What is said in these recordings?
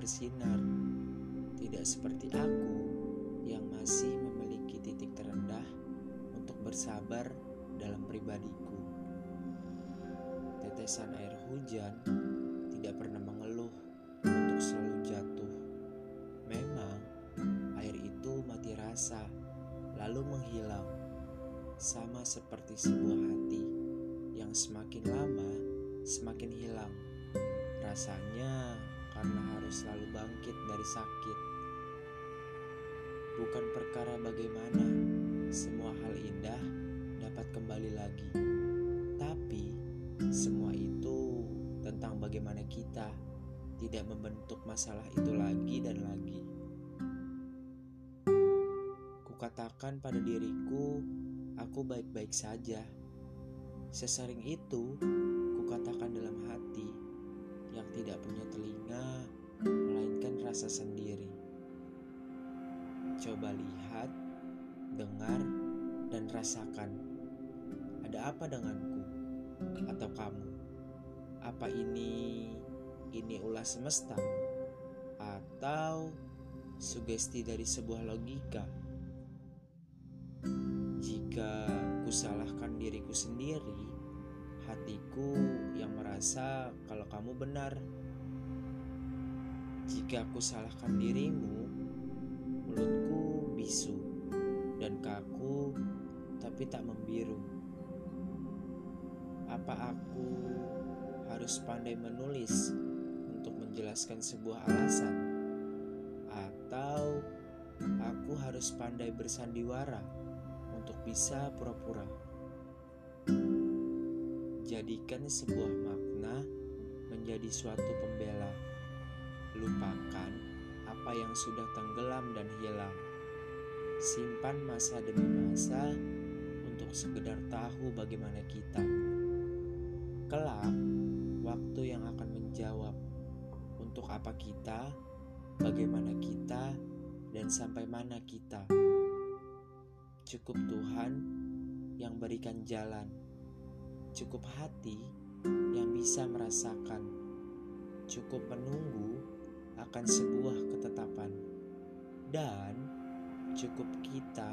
bersinar, tidak seperti aku yang masih memiliki titik terendah untuk bersabar dalam pribadiku. Tetesan air hujan tidak pernah mengeluh untuk selalu jatuh. Memang air itu mati rasa, lalu menghilang, sama seperti sebuah hati yang semakin lama semakin hilang. Rasanya karena harus selalu bangkit dari sakit. Bukan perkara bagaimana semua hal indah dapat kembali lagi, tapi semua itu tentang bagaimana kita tidak membentuk masalah itu lagi dan lagi. Kukatakan pada diriku, aku baik-baik saja. Sesering itu, melainkan rasa sendiri. Coba lihat, dengar, dan rasakan. Ada apa denganku atau kamu? Apa ini ini ulah semesta atau sugesti dari sebuah logika? Jika kusalahkan diriku sendiri, hatiku yang merasa kalau kamu benar. Jika aku salahkan dirimu, mulutku bisu dan kaku tapi tak membiru. Apa aku harus pandai menulis untuk menjelaskan sebuah alasan? Atau aku harus pandai bersandiwara untuk bisa pura-pura? Jadikan sebuah makna menjadi suatu pembela. Lupakan apa yang sudah tenggelam dan hilang. Simpan masa demi masa untuk sekedar tahu bagaimana kita. Kelak, waktu yang akan menjawab untuk apa kita, bagaimana kita, dan sampai mana kita. Cukup Tuhan yang berikan jalan cukup hati yang bisa merasakan, cukup menunggu akan sebuah ketetapan, dan cukup kita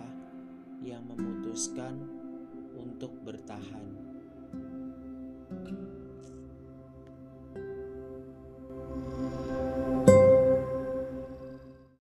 yang memutuskan untuk bertahan.